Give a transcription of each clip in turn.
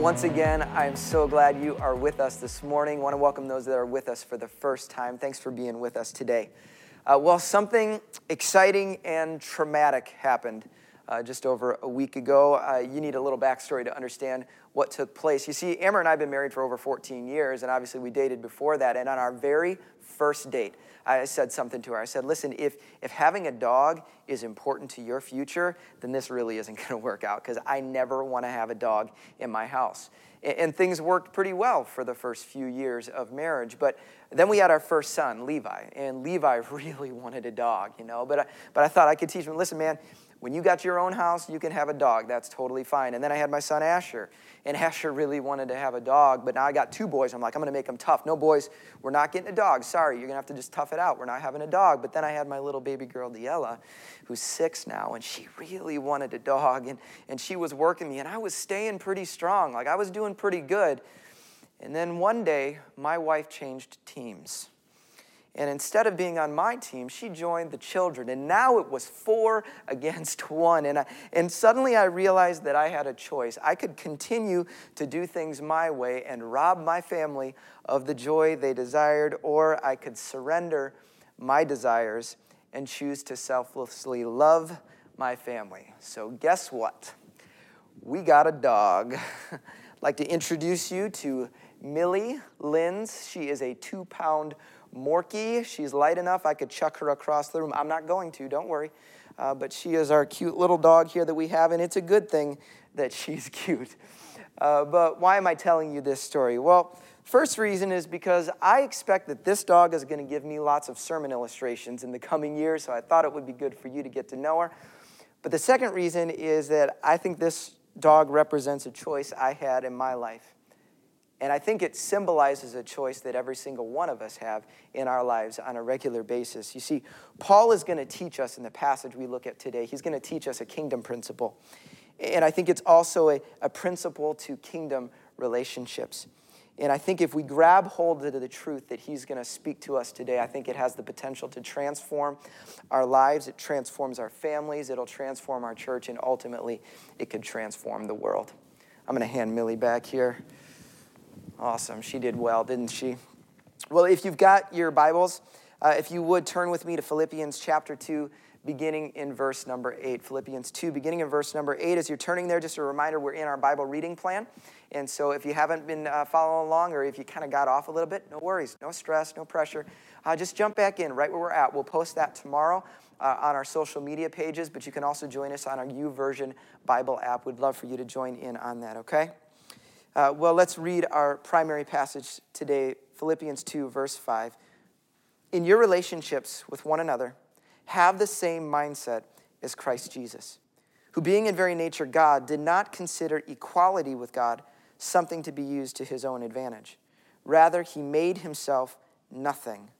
Once again, I'm so glad you are with us this morning. I want to welcome those that are with us for the first time. Thanks for being with us today. Uh, well, something exciting and traumatic happened uh, just over a week ago. Uh, you need a little backstory to understand what took place. You see, Amber and I have been married for over 14 years, and obviously we dated before that. And on our very first date, I said something to her. I said, Listen, if, if having a dog is important to your future, then this really isn't going to work out because I never want to have a dog in my house. And, and things worked pretty well for the first few years of marriage. But then we had our first son, Levi, and Levi really wanted a dog, you know. But I, but I thought I could teach him, listen, man, when you got your own house, you can have a dog. That's totally fine. And then I had my son Asher, and Asher really wanted to have a dog, but now I got two boys. I'm like, I'm going to make them tough. No, boys, we're not getting a dog. Sorry, you're going to have to just tough it out. We're not having a dog. But then I had my little baby girl, Diella, who's six now, and she really wanted a dog, and, and she was working me, and I was staying pretty strong. Like, I was doing pretty good. And then one day, my wife changed teams. And instead of being on my team, she joined the children. And now it was four against one. And, I, and suddenly I realized that I had a choice. I could continue to do things my way and rob my family of the joy they desired, or I could surrender my desires and choose to selflessly love my family. So, guess what? We got a dog. I'd like to introduce you to Millie Linz. She is a two pound Morkie. She's light enough I could chuck her across the room. I'm not going to, don't worry. Uh, but she is our cute little dog here that we have, and it's a good thing that she's cute. Uh, but why am I telling you this story? Well, first reason is because I expect that this dog is going to give me lots of sermon illustrations in the coming years, so I thought it would be good for you to get to know her. But the second reason is that I think this dog represents a choice I had in my life. And I think it symbolizes a choice that every single one of us have in our lives on a regular basis. You see, Paul is going to teach us in the passage we look at today, he's going to teach us a kingdom principle. And I think it's also a, a principle to kingdom relationships. And I think if we grab hold of the truth that he's going to speak to us today, I think it has the potential to transform our lives. It transforms our families. It'll transform our church. And ultimately, it could transform the world. I'm going to hand Millie back here. Awesome. She did well, didn't she? Well, if you've got your Bibles, uh, if you would turn with me to Philippians chapter 2, beginning in verse number 8. Philippians 2, beginning in verse number 8. As you're turning there, just a reminder we're in our Bible reading plan. And so if you haven't been uh, following along or if you kind of got off a little bit, no worries, no stress, no pressure. Uh, just jump back in right where we're at. We'll post that tomorrow. Uh, on our social media pages, but you can also join us on our YouVersion Bible app. We'd love for you to join in on that, okay? Uh, well, let's read our primary passage today, Philippians 2, verse 5. In your relationships with one another, have the same mindset as Christ Jesus, who, being in very nature God, did not consider equality with God something to be used to his own advantage. Rather, he made himself nothing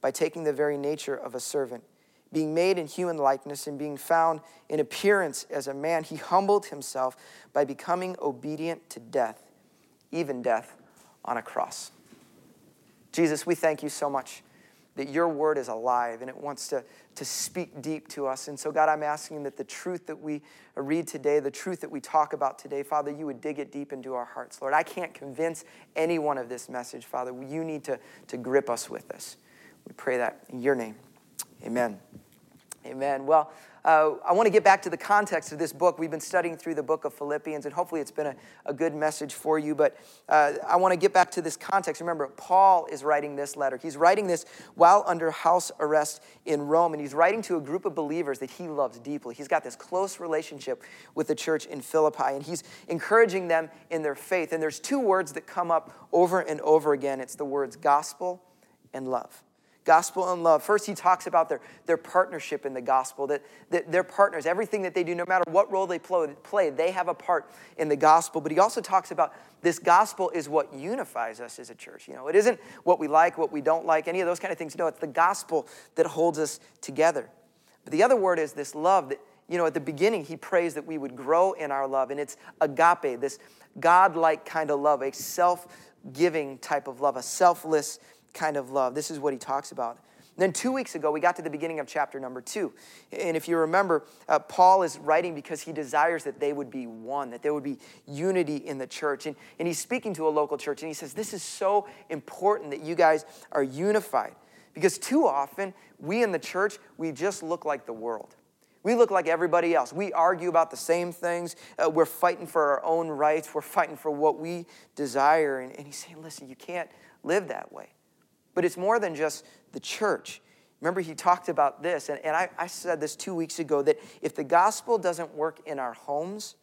by taking the very nature of a servant. Being made in human likeness and being found in appearance as a man, he humbled himself by becoming obedient to death even death on a cross. Jesus, we thank you so much that your word is alive and it wants to, to speak deep to us. And so, God, I'm asking that the truth that we read today, the truth that we talk about today, Father, you would dig it deep into our hearts. Lord, I can't convince anyone of this message, Father. You need to, to grip us with this. We pray that in your name. Amen. Amen. Well, uh, I want to get back to the context of this book. We've been studying through the book of Philippians, and hopefully it's been a, a good message for you. But uh, I want to get back to this context. Remember, Paul is writing this letter. He's writing this while under house arrest in Rome, and he's writing to a group of believers that he loves deeply. He's got this close relationship with the church in Philippi, and he's encouraging them in their faith. And there's two words that come up over and over again it's the words gospel and love gospel and love. First, he talks about their, their partnership in the gospel, that, that their partners, everything that they do, no matter what role they play, they have a part in the gospel. But he also talks about this gospel is what unifies us as a church. You know, it isn't what we like, what we don't like, any of those kind of things. No, it's the gospel that holds us together. But the other word is this love that, you know, at the beginning, he prays that we would grow in our love. And it's agape, this God like kind of love, a self giving type of love, a selfless kind of love. This is what he talks about. then two weeks ago, we got to the beginning of chapter number two. And if you remember, uh, Paul is writing because he desires that they would be one, that there would be unity in the church. And, and he's speaking to a local church, and he says, This is so important that you guys are unified. Because too often, we in the church, we just look like the world. We look like everybody else. We argue about the same things. Uh, we're fighting for our own rights. We're fighting for what we desire. And, and he's saying, listen, you can't live that way. But it's more than just the church. Remember, he talked about this, and, and I, I said this two weeks ago that if the gospel doesn't work in our homes,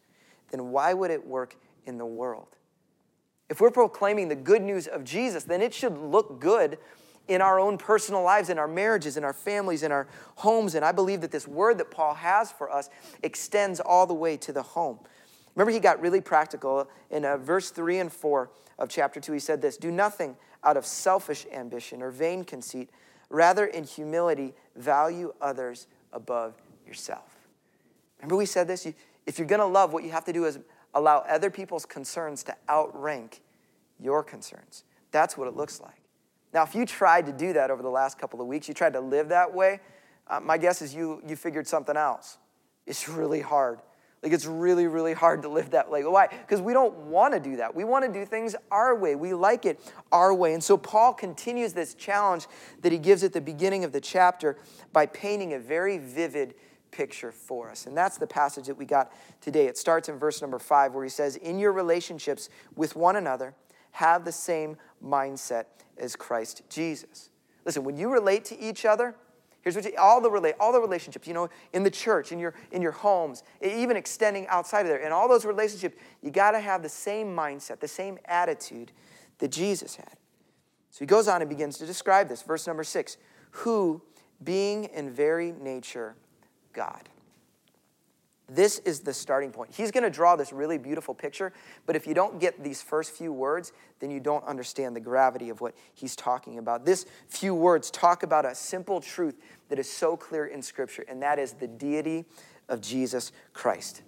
then why would it work in the world? If we're proclaiming the good news of Jesus, then it should look good in our own personal lives, in our marriages, in our families, in our homes. And I believe that this word that Paul has for us extends all the way to the home. Remember, he got really practical. In uh, verse 3 and 4 of chapter 2, he said this Do nothing out of selfish ambition or vain conceit, rather, in humility, value others above yourself. Remember, we said this? If you're going to love, what you have to do is allow other people's concerns to outrank your concerns. That's what it looks like. Now, if you tried to do that over the last couple of weeks, you tried to live that way, uh, my guess is you, you figured something else. It's really hard. Like, it's really, really hard to live that way. Why? Because we don't want to do that. We want to do things our way. We like it our way. And so, Paul continues this challenge that he gives at the beginning of the chapter by painting a very vivid picture for us. And that's the passage that we got today. It starts in verse number five, where he says, In your relationships with one another, have the same mindset as Christ Jesus. Listen, when you relate to each other, here's what you, all the relate all the relationships, you know, in the church, in your in your homes, even extending outside of there, in all those relationships, you got to have the same mindset, the same attitude that Jesus had. So he goes on and begins to describe this. Verse number six, who being in very nature God. This is the starting point. He's going to draw this really beautiful picture, but if you don't get these first few words, then you don't understand the gravity of what he's talking about. This few words talk about a simple truth that is so clear in Scripture, and that is the deity of Jesus Christ.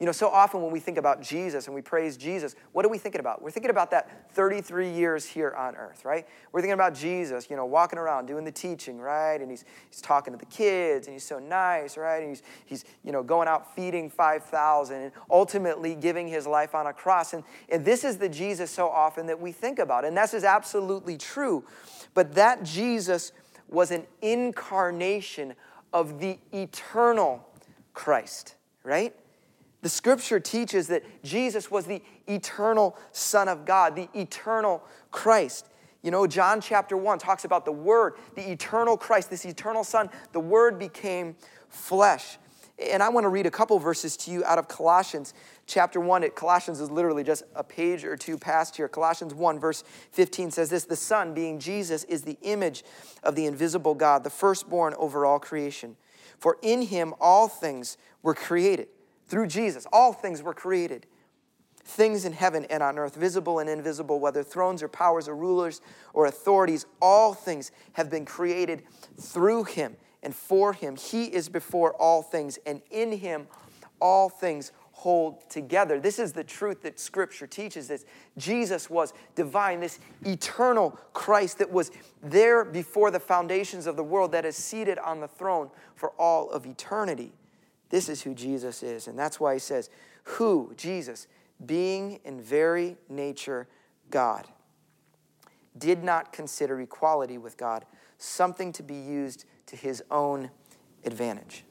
You know, so often when we think about Jesus and we praise Jesus, what are we thinking about? We're thinking about that 33 years here on earth, right? We're thinking about Jesus, you know, walking around doing the teaching, right? And he's, he's talking to the kids and he's so nice, right? And he's, he's you know, going out feeding 5,000 and ultimately giving his life on a cross. And, and this is the Jesus so often that we think about. And this is absolutely true. But that Jesus was an incarnation of the eternal Christ, right? The scripture teaches that Jesus was the eternal Son of God, the eternal Christ. You know, John chapter 1 talks about the Word, the eternal Christ, this eternal Son. The Word became flesh. And I want to read a couple verses to you out of Colossians chapter 1. It, Colossians is literally just a page or two past here. Colossians 1, verse 15 says this The Son, being Jesus, is the image of the invisible God, the firstborn over all creation. For in him all things were created through Jesus, all things were created. Things in heaven and on earth, visible and invisible, whether thrones or powers or rulers or authorities, all things have been created through him and for him. He is before all things, and in him all things hold together. This is the truth that Scripture teaches that Jesus was divine, this eternal Christ that was there before the foundations of the world, that is seated on the throne for all of eternity. This is who Jesus is. And that's why he says, Who, Jesus, being in very nature God, did not consider equality with God something to be used to his own advantage.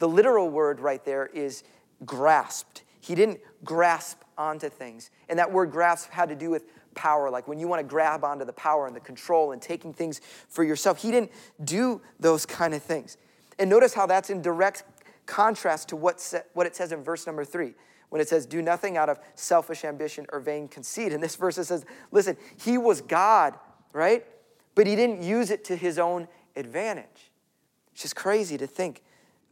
The literal word right there is grasped. He didn't grasp onto things. And that word grasp had to do with power, like when you want to grab onto the power and the control and taking things for yourself. He didn't do those kind of things. And notice how that's in direct contrast to what, what it says in verse number three, when it says, Do nothing out of selfish ambition or vain conceit. In this verse, it says, Listen, he was God, right? But he didn't use it to his own advantage. It's just crazy to think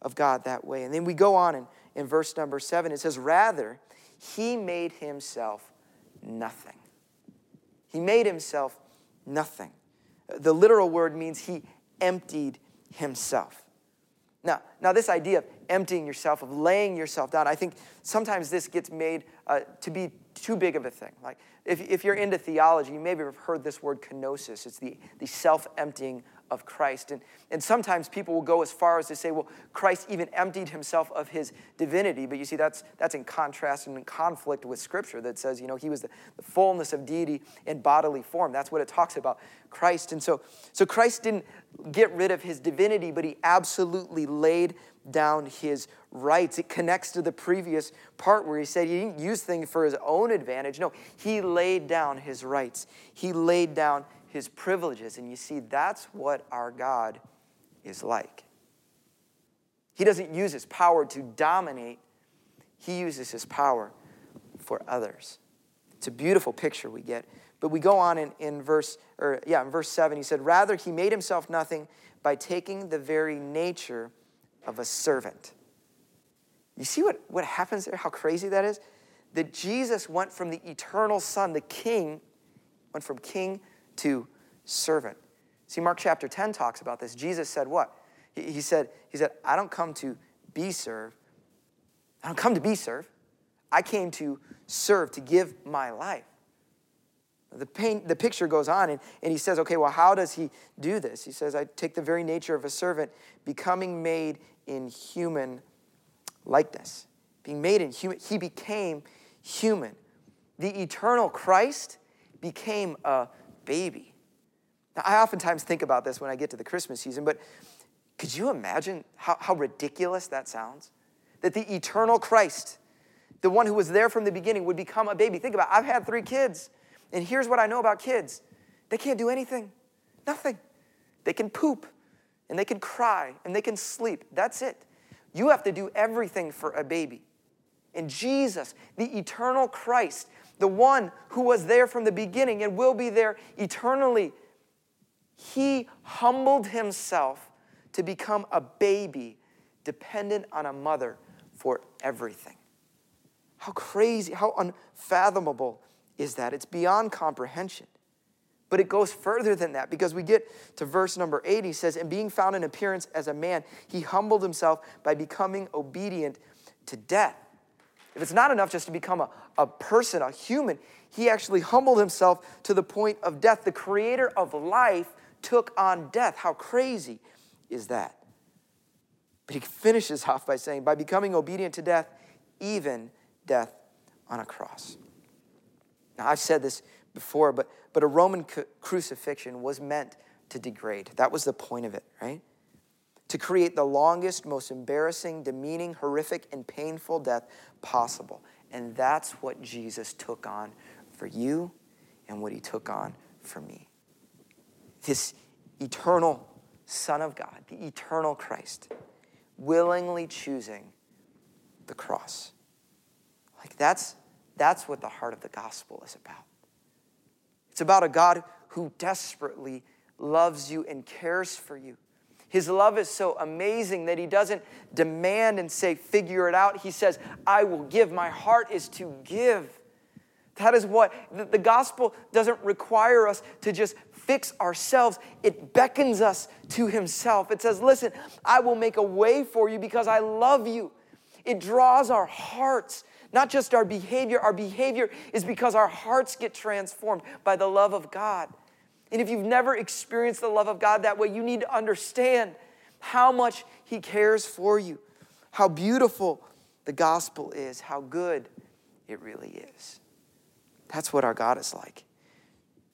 of God that way. And then we go on in, in verse number seven, it says, Rather, he made himself nothing. He made himself nothing. The literal word means he emptied himself. Now, now this idea of emptying yourself, of laying yourself down, I think sometimes this gets made uh, to be too big of a thing. Like if, if you're into theology, you maybe have heard this word kenosis. It's the, the self-emptying of Christ. And, and sometimes people will go as far as to say, well, Christ even emptied himself of his divinity. But you see, that's, that's in contrast and in conflict with Scripture that says, you know, he was the, the fullness of deity in bodily form. That's what it talks about Christ. And so, so Christ didn't get rid of his divinity, but he absolutely laid down his rights. It connects to the previous part where he said he didn't use things for his own advantage. No, he laid down his rights. He laid down his privileges. And you see, that's what our God is like. He doesn't use his power to dominate, he uses his power for others. It's a beautiful picture we get. But we go on in, in verse, or yeah, in verse 7, he said, Rather, he made himself nothing by taking the very nature of a servant. You see what, what happens there? How crazy that is? That Jesus went from the eternal Son, the King, went from king to servant. See, Mark chapter 10 talks about this. Jesus said what? He, he, said, he said, I don't come to be served. I don't come to be served. I came to serve, to give my life. The, pain, the picture goes on, and, and he says, okay, well, how does he do this? He says, I take the very nature of a servant, becoming made in human likeness. Being made in human, he became human. The eternal Christ became a baby. Now, I oftentimes think about this when I get to the Christmas season, but could you imagine how, how ridiculous that sounds? That the eternal Christ, the one who was there from the beginning, would become a baby. Think about it. I've had three kids, and here's what I know about kids they can't do anything, nothing. They can poop, and they can cry, and they can sleep. That's it. You have to do everything for a baby. And Jesus, the eternal Christ, the one who was there from the beginning and will be there eternally, he humbled himself to become a baby dependent on a mother for everything. How crazy, how unfathomable is that? It's beyond comprehension. But it goes further than that because we get to verse number eight. He says, And being found in appearance as a man, he humbled himself by becoming obedient to death. If it's not enough just to become a, a person, a human, he actually humbled himself to the point of death. The creator of life took on death. How crazy is that? But he finishes off by saying, by becoming obedient to death, even death on a cross. Now, I've said this before, but, but a Roman crucifixion was meant to degrade. That was the point of it, right? To create the longest, most embarrassing, demeaning, horrific, and painful death possible. And that's what Jesus took on for you and what he took on for me this eternal Son of God, the eternal Christ, willingly choosing the cross. Like that's, that's what the heart of the gospel is about. It's about a God who desperately loves you and cares for you. His love is so amazing that he doesn't demand and say, figure it out. He says, I will give. My heart is to give. That is what the, gospel doesn't require us to just fix ourselves, it beckons us to Himself. It says, Listen, I will make a way for you because I love you. It draws our hearts, not just our behavior. Our behavior is because our hearts get transformed by the love of God. And if you've never experienced the love of God that way, you need to understand how much He cares for you, how beautiful the gospel is, how good it really is. That's what our God is like.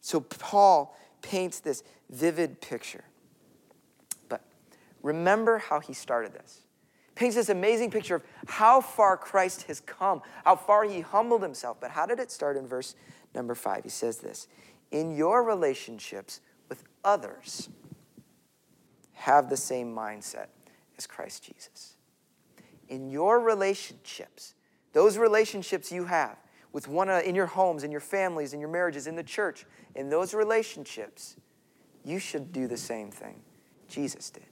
So, Paul paints this vivid picture. But remember how he started this. Paints this amazing picture of how far Christ has come, how far he humbled himself. But how did it start in verse number five? He says this In your relationships with others, have the same mindset as Christ Jesus. In your relationships, those relationships you have with one uh, in your homes, in your families, in your marriages, in the church, in those relationships, you should do the same thing Jesus did.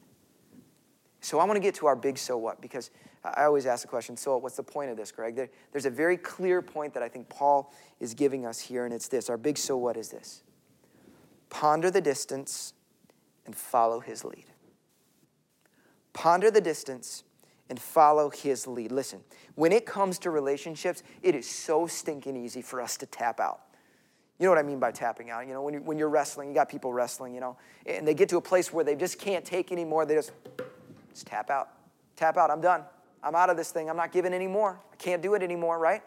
So I want to get to our big so what because I always ask the question, so what's the point of this, Greg? There, there's a very clear point that I think Paul is giving us here, and it's this. Our big so what is this? Ponder the distance and follow his lead. ponder the distance, and follow his lead. Listen, when it comes to relationships, it is so stinking easy for us to tap out. You know what I mean by tapping out? You know, when, you, when you're wrestling, you got people wrestling, you know, and they get to a place where they just can't take anymore. They just, just tap out. Tap out. I'm done. I'm out of this thing. I'm not giving anymore. I can't do it anymore, right?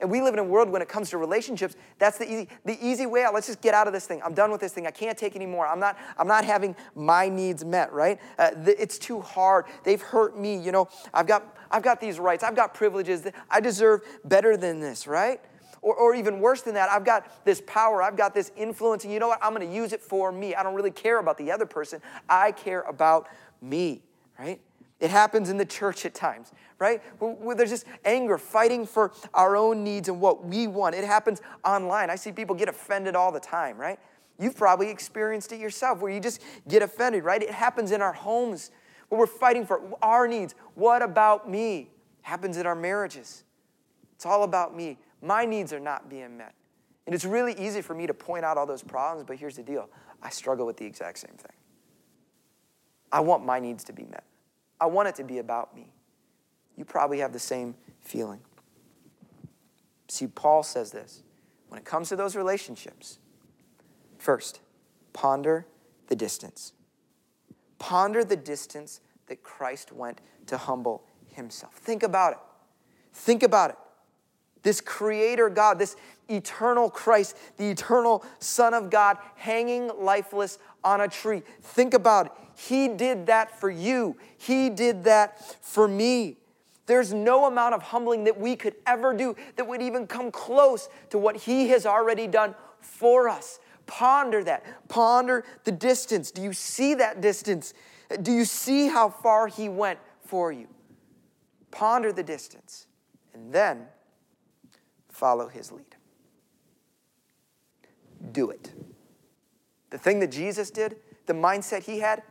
And we live in a world when it comes to relationships, that's the easy, the easy way out. Let's just get out of this thing. I'm done with this thing. I can't take anymore. I'm not, I'm not having my needs met, right? Uh, it's too hard. They've hurt me. You know, I've got, I've got these rights. I've got privileges. I deserve better than this, right? Or, or even worse than that, I've got this power, I've got this influence, and you know what? I'm going to use it for me. I don't really care about the other person. I care about me, right? It happens in the church at times, right? Where, there's just anger, fighting for our own needs and what we want. It happens online. I see people get offended all the time, right? You've probably experienced it yourself where you just get offended, right? It happens in our homes where we're fighting for our needs. What about me? It happens in our marriages. It's all about me. My needs are not being met. And it's really easy for me to point out all those problems, but here's the deal I struggle with the exact same thing. I want my needs to be met. I want it to be about me. You probably have the same feeling. See, Paul says this when it comes to those relationships, first, ponder the distance. Ponder the distance that Christ went to humble himself. Think about it. Think about it. This creator God, this eternal Christ, the eternal Son of God, hanging lifeless on a tree. Think about it. He did that for you, He did that for me. There's no amount of humbling that we could ever do that would even come close to what He has already done for us. Ponder that. Ponder the distance. Do you see that distance? Do you see how far He went for you? Ponder the distance. And then follow His lead. Do it. The thing that Jesus did, the mindset He had,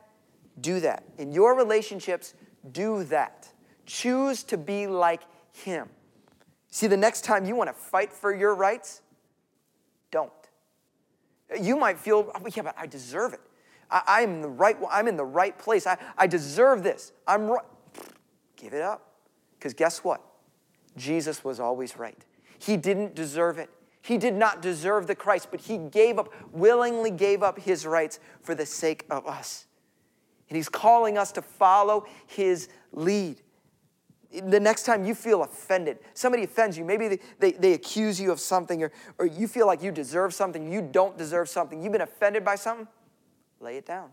do that. In your relationships, do that. Choose to be like Him. See, the next time you want to fight for your rights, don't. You might feel, oh, yeah, but I deserve it. I, am the right. I'm in the right place. I, I deserve this. I'm right. Give it up, because guess what? Jesus was always right. He didn't deserve it. He did not deserve the Christ, but he gave up, willingly gave up his rights for the sake of us. And he's calling us to follow his lead. The next time you feel offended, somebody offends you, maybe they, they, they, accuse you of something, or, or you feel like you deserve something, you don't deserve something, you've been offended by something, lay it down.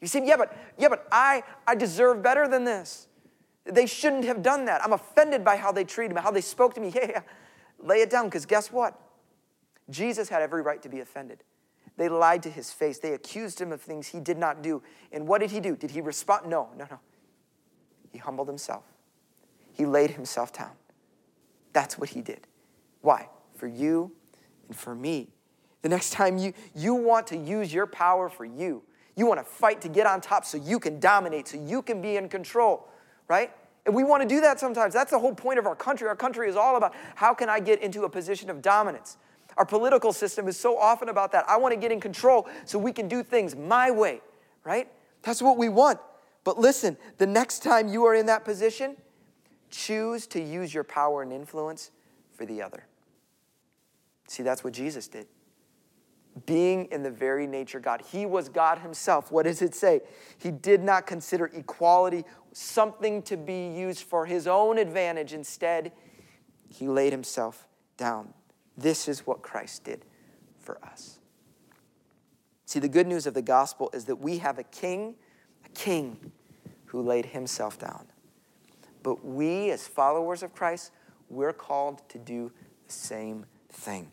You say, yeah, but yeah, but I, I deserve better than this. They shouldn't have done that. I'm offended by how they treated me, how they spoke to me. Yeah, yeah. Lay it down, because guess what? Jesus had every right to be offended. They lied to his face. They accused him of things he did not do. And what did he do? Did he respond? No, no, no. He humbled himself, he laid himself down. That's what he did. Why? For you and for me. The next time you, you want to use your power for you, you want to fight to get on top so you can dominate, so you can be in control, right? And we want to do that sometimes. That's the whole point of our country. Our country is all about how can I get into a position of dominance? Our political system is so often about that. I want to get in control so we can do things my way, right? That's what we want. But listen, the next time you are in that position, choose to use your power and influence for the other. See, that's what Jesus did. Being in the very nature God, He was God Himself. What does it say? He did not consider equality something to be used for His own advantage. Instead, He laid Himself down. This is what Christ did for us. See, the good news of the gospel is that we have a king, a king who laid himself down. But we, as followers of Christ, we're called to do the same thing,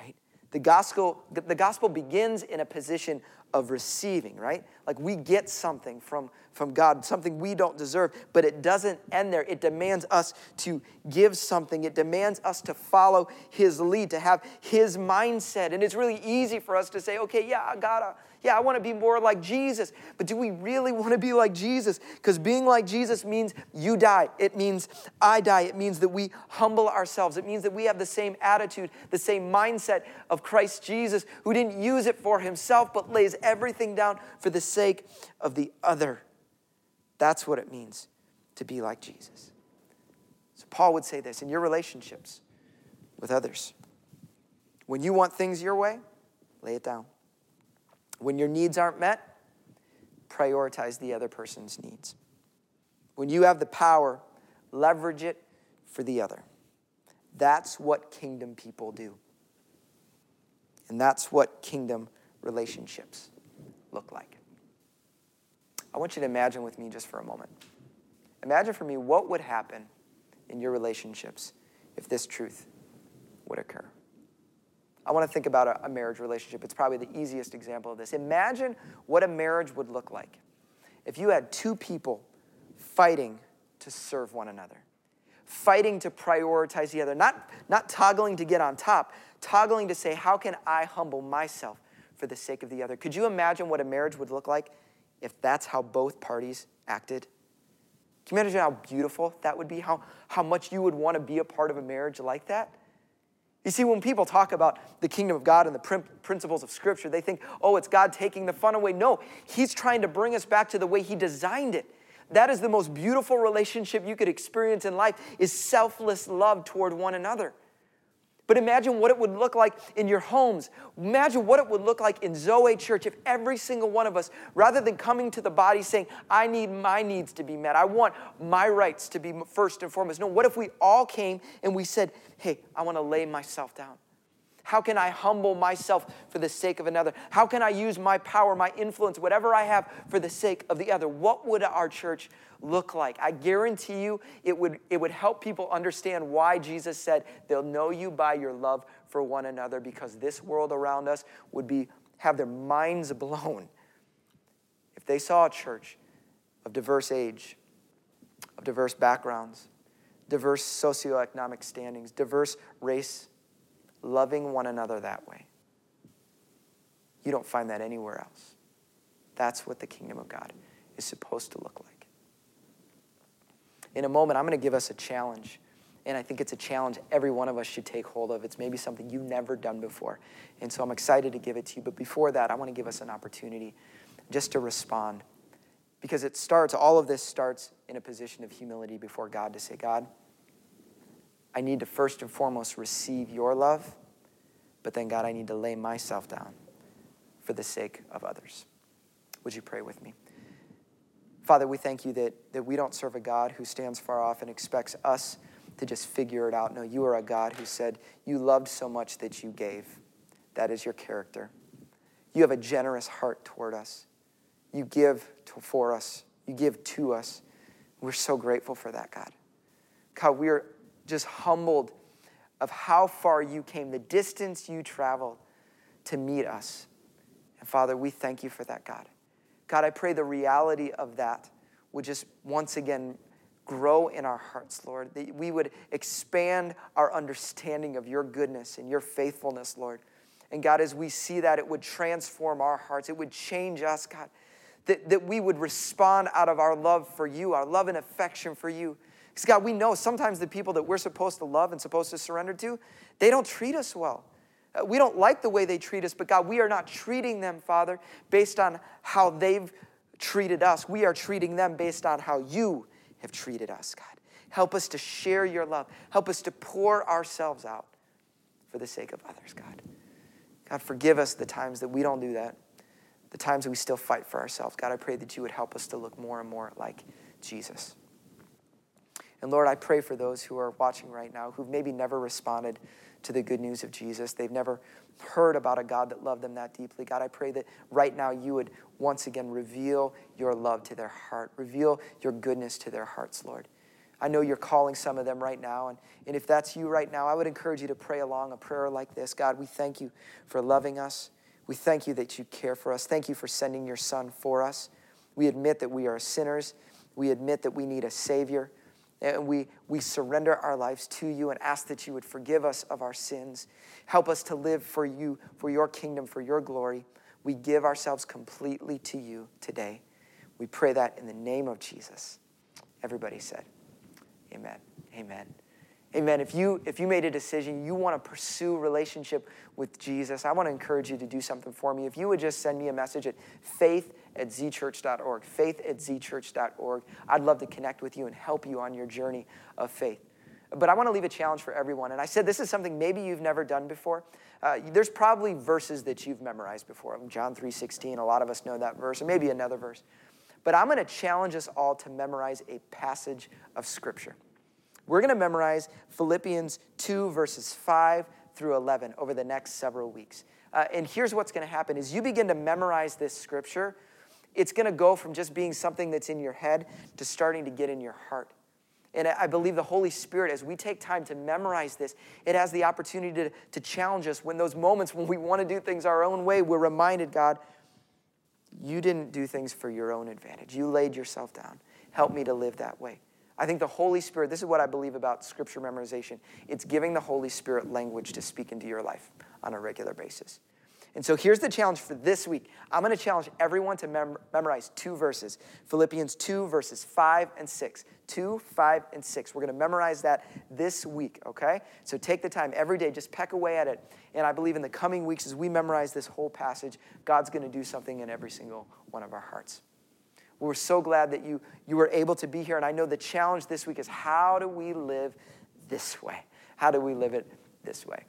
right? The gospel, the gospel begins in a position of receiving, right? Like we get something from, from God, something we don't deserve, but it doesn't end there. It demands us to give something, it demands us to follow His lead, to have His mindset. And it's really easy for us to say, okay, yeah, I gotta uh, yeah, I want to be more like Jesus. But do we really want to be like Jesus? Because being like Jesus means you die. It means I die. It means that we humble ourselves. It means that we have the same attitude, the same mindset of Christ Jesus, who didn't use it for himself, but lays everything down for the sake of the other. That's what it means to be like Jesus. So Paul would say this in your relationships with others. When you want things your way, lay it down. When your needs aren't met, prioritize the other person's needs. When you have the power, leverage it for the other. That's what kingdom people do. And that's what kingdom relationships look like. I want you to imagine with me just for a moment. Imagine for me what would happen in your relationships if this truth would occur. I want to think about a, a, marriage relationship. It's probably the easiest example of this. Imagine what a marriage would look like if you had two people fighting to serve one another, fighting to prioritize the other, not, not toggling to get on top, toggling to say, How can I humble myself for the sake of the other? Could you imagine what a marriage would look like if that's how both parties acted? Can you imagine how beautiful that would be? How, how much you would want to be a part of a marriage like that? You see, when people talk about the kingdom of God and the principles of Scripture, they think, oh, it's God taking the fun away. No, He's trying to bring us back to the way He designed it. That is the most beautiful relationship you could experience in life is selfless love toward one another. But imagine what it would look like in your homes. Imagine what it would look like in Zoe Church if every single one of us, rather than coming to the body saying, I need my needs to be met, I want my rights to be first and foremost. No, what if we all came and we said, Hey, I want to lay myself down? How can I humble myself for the sake of another? How can I use my power, my influence, whatever I have for the sake of the other? What would our church look like? I guarantee you it would, it would help people understand why Jesus said they'll know you by your love for one another because this world around us would be, have their minds blown if they saw a church of diverse age, of diverse backgrounds, diverse socioeconomic standings, diverse race loving one another that way. You don't find that anywhere else. That's what the kingdom of God is supposed to look like. In a moment, I'm going to give us a challenge. And I think it's a challenge every one of us should take hold of. It's maybe something you've never done before. And so I'm excited to give it to you. But before that, I want to give us an opportunity just to respond. Because it starts, all of this starts in a position of humility before God to say, God, I need to first and foremost receive your love, but then, God, I need to lay myself down for the sake of others. Would you pray with me? Father, we thank you that, that we don't serve a God who stands far off and expects us to just figure it out. No, you are a God who said, You loved so much that you gave. That is your character. You have a generous heart toward us. You give to, for us, you give to us. We're so grateful for that, God. God, we are just humbled of how far you came, the distance you traveled to meet us. And Father, we thank you for that, God. God, I pray the reality of that would just once again grow in our hearts, Lord, that we would expand our understanding of your goodness and your faithfulness, Lord. And God, as we see that, it would transform our hearts, it would change us, God, that, that we would respond out of our love for you, our love and affection for you. Because, God, we know sometimes the people that we're supposed to love and supposed to surrender to, they don't treat us well. Uh, we don't like the way they treat us, but God, we are not treating them, Father, based on how they've treated us. We are treating them based on how you have treated us, God. Help us to share your love. Help us to pour ourselves out for the sake of others, God. God, forgive us the times that we don't do that, the times that we still fight for ourselves. God, I pray that you would help us to look more and more like Jesus. And Lord, I pray for those who are watching right now who've maybe never responded to the good news of Jesus. They've never heard about a God that loved them that deeply. God, I pray that right now you would once again reveal your love to their heart, reveal your goodness to their hearts, Lord. I know you're calling some of them right now. And, and if that's you right now, I would encourage you to pray along a prayer like this God, we thank you for loving us. We thank you that you care for us. Thank you for sending your son for us. We admit that we are sinners. We admit that we need a Savior. And we, we surrender our lives to you and ask that you would forgive us of our sins. Help us to live for you, for your kingdom, for your glory. We give ourselves completely to you today. We pray that in the name of Jesus. Everybody said, Amen. Amen. Amen. If you if you made a decision, you want to pursue relationship with Jesus, I want to encourage you to do something for me. If you would just send me a message at faith at zchurch.org, faith at zchurch.org. I'd love to connect with you and help you on your journey of faith. But I want to leave a challenge for everyone. And I said this is something maybe you've never done before. Uh, there's probably verses that you've memorized before. John 3.16, a lot of us know that verse, or maybe another verse. But I'm going to challenge us all to memorize a passage of Scripture. We're going to memorize Philippians 2, verses 5 through 11 over the next several weeks. Uh, and here's what's going to happen is you begin to memorize this scripture, it's going to go from just being something that's in your head to starting to get in your heart. And I believe the Holy Spirit, as we take time to memorize this, it has the opportunity to, to challenge us when those moments when we want to do things our own way, we're reminded, God, you didn't do things for your own advantage. You laid yourself down. Help me to live that way. I think the Holy Spirit, this is what I believe about scripture memorization it's giving the Holy Spirit language to speak into your life on a regular basis. And so here's the challenge for this week. I'm going to challenge everyone to mem- memorize two verses Philippians 2, verses 5 and 6. 2, 5, and 6. We're going to memorize that this week, okay? So take the time every day, just peck away at it. And I believe in the coming weeks, as we memorize this whole passage, God's going to do something in every single one of our hearts. We're so glad that you, you were able to be here. And I know the challenge this week is how do we live this way? How do we live it this way?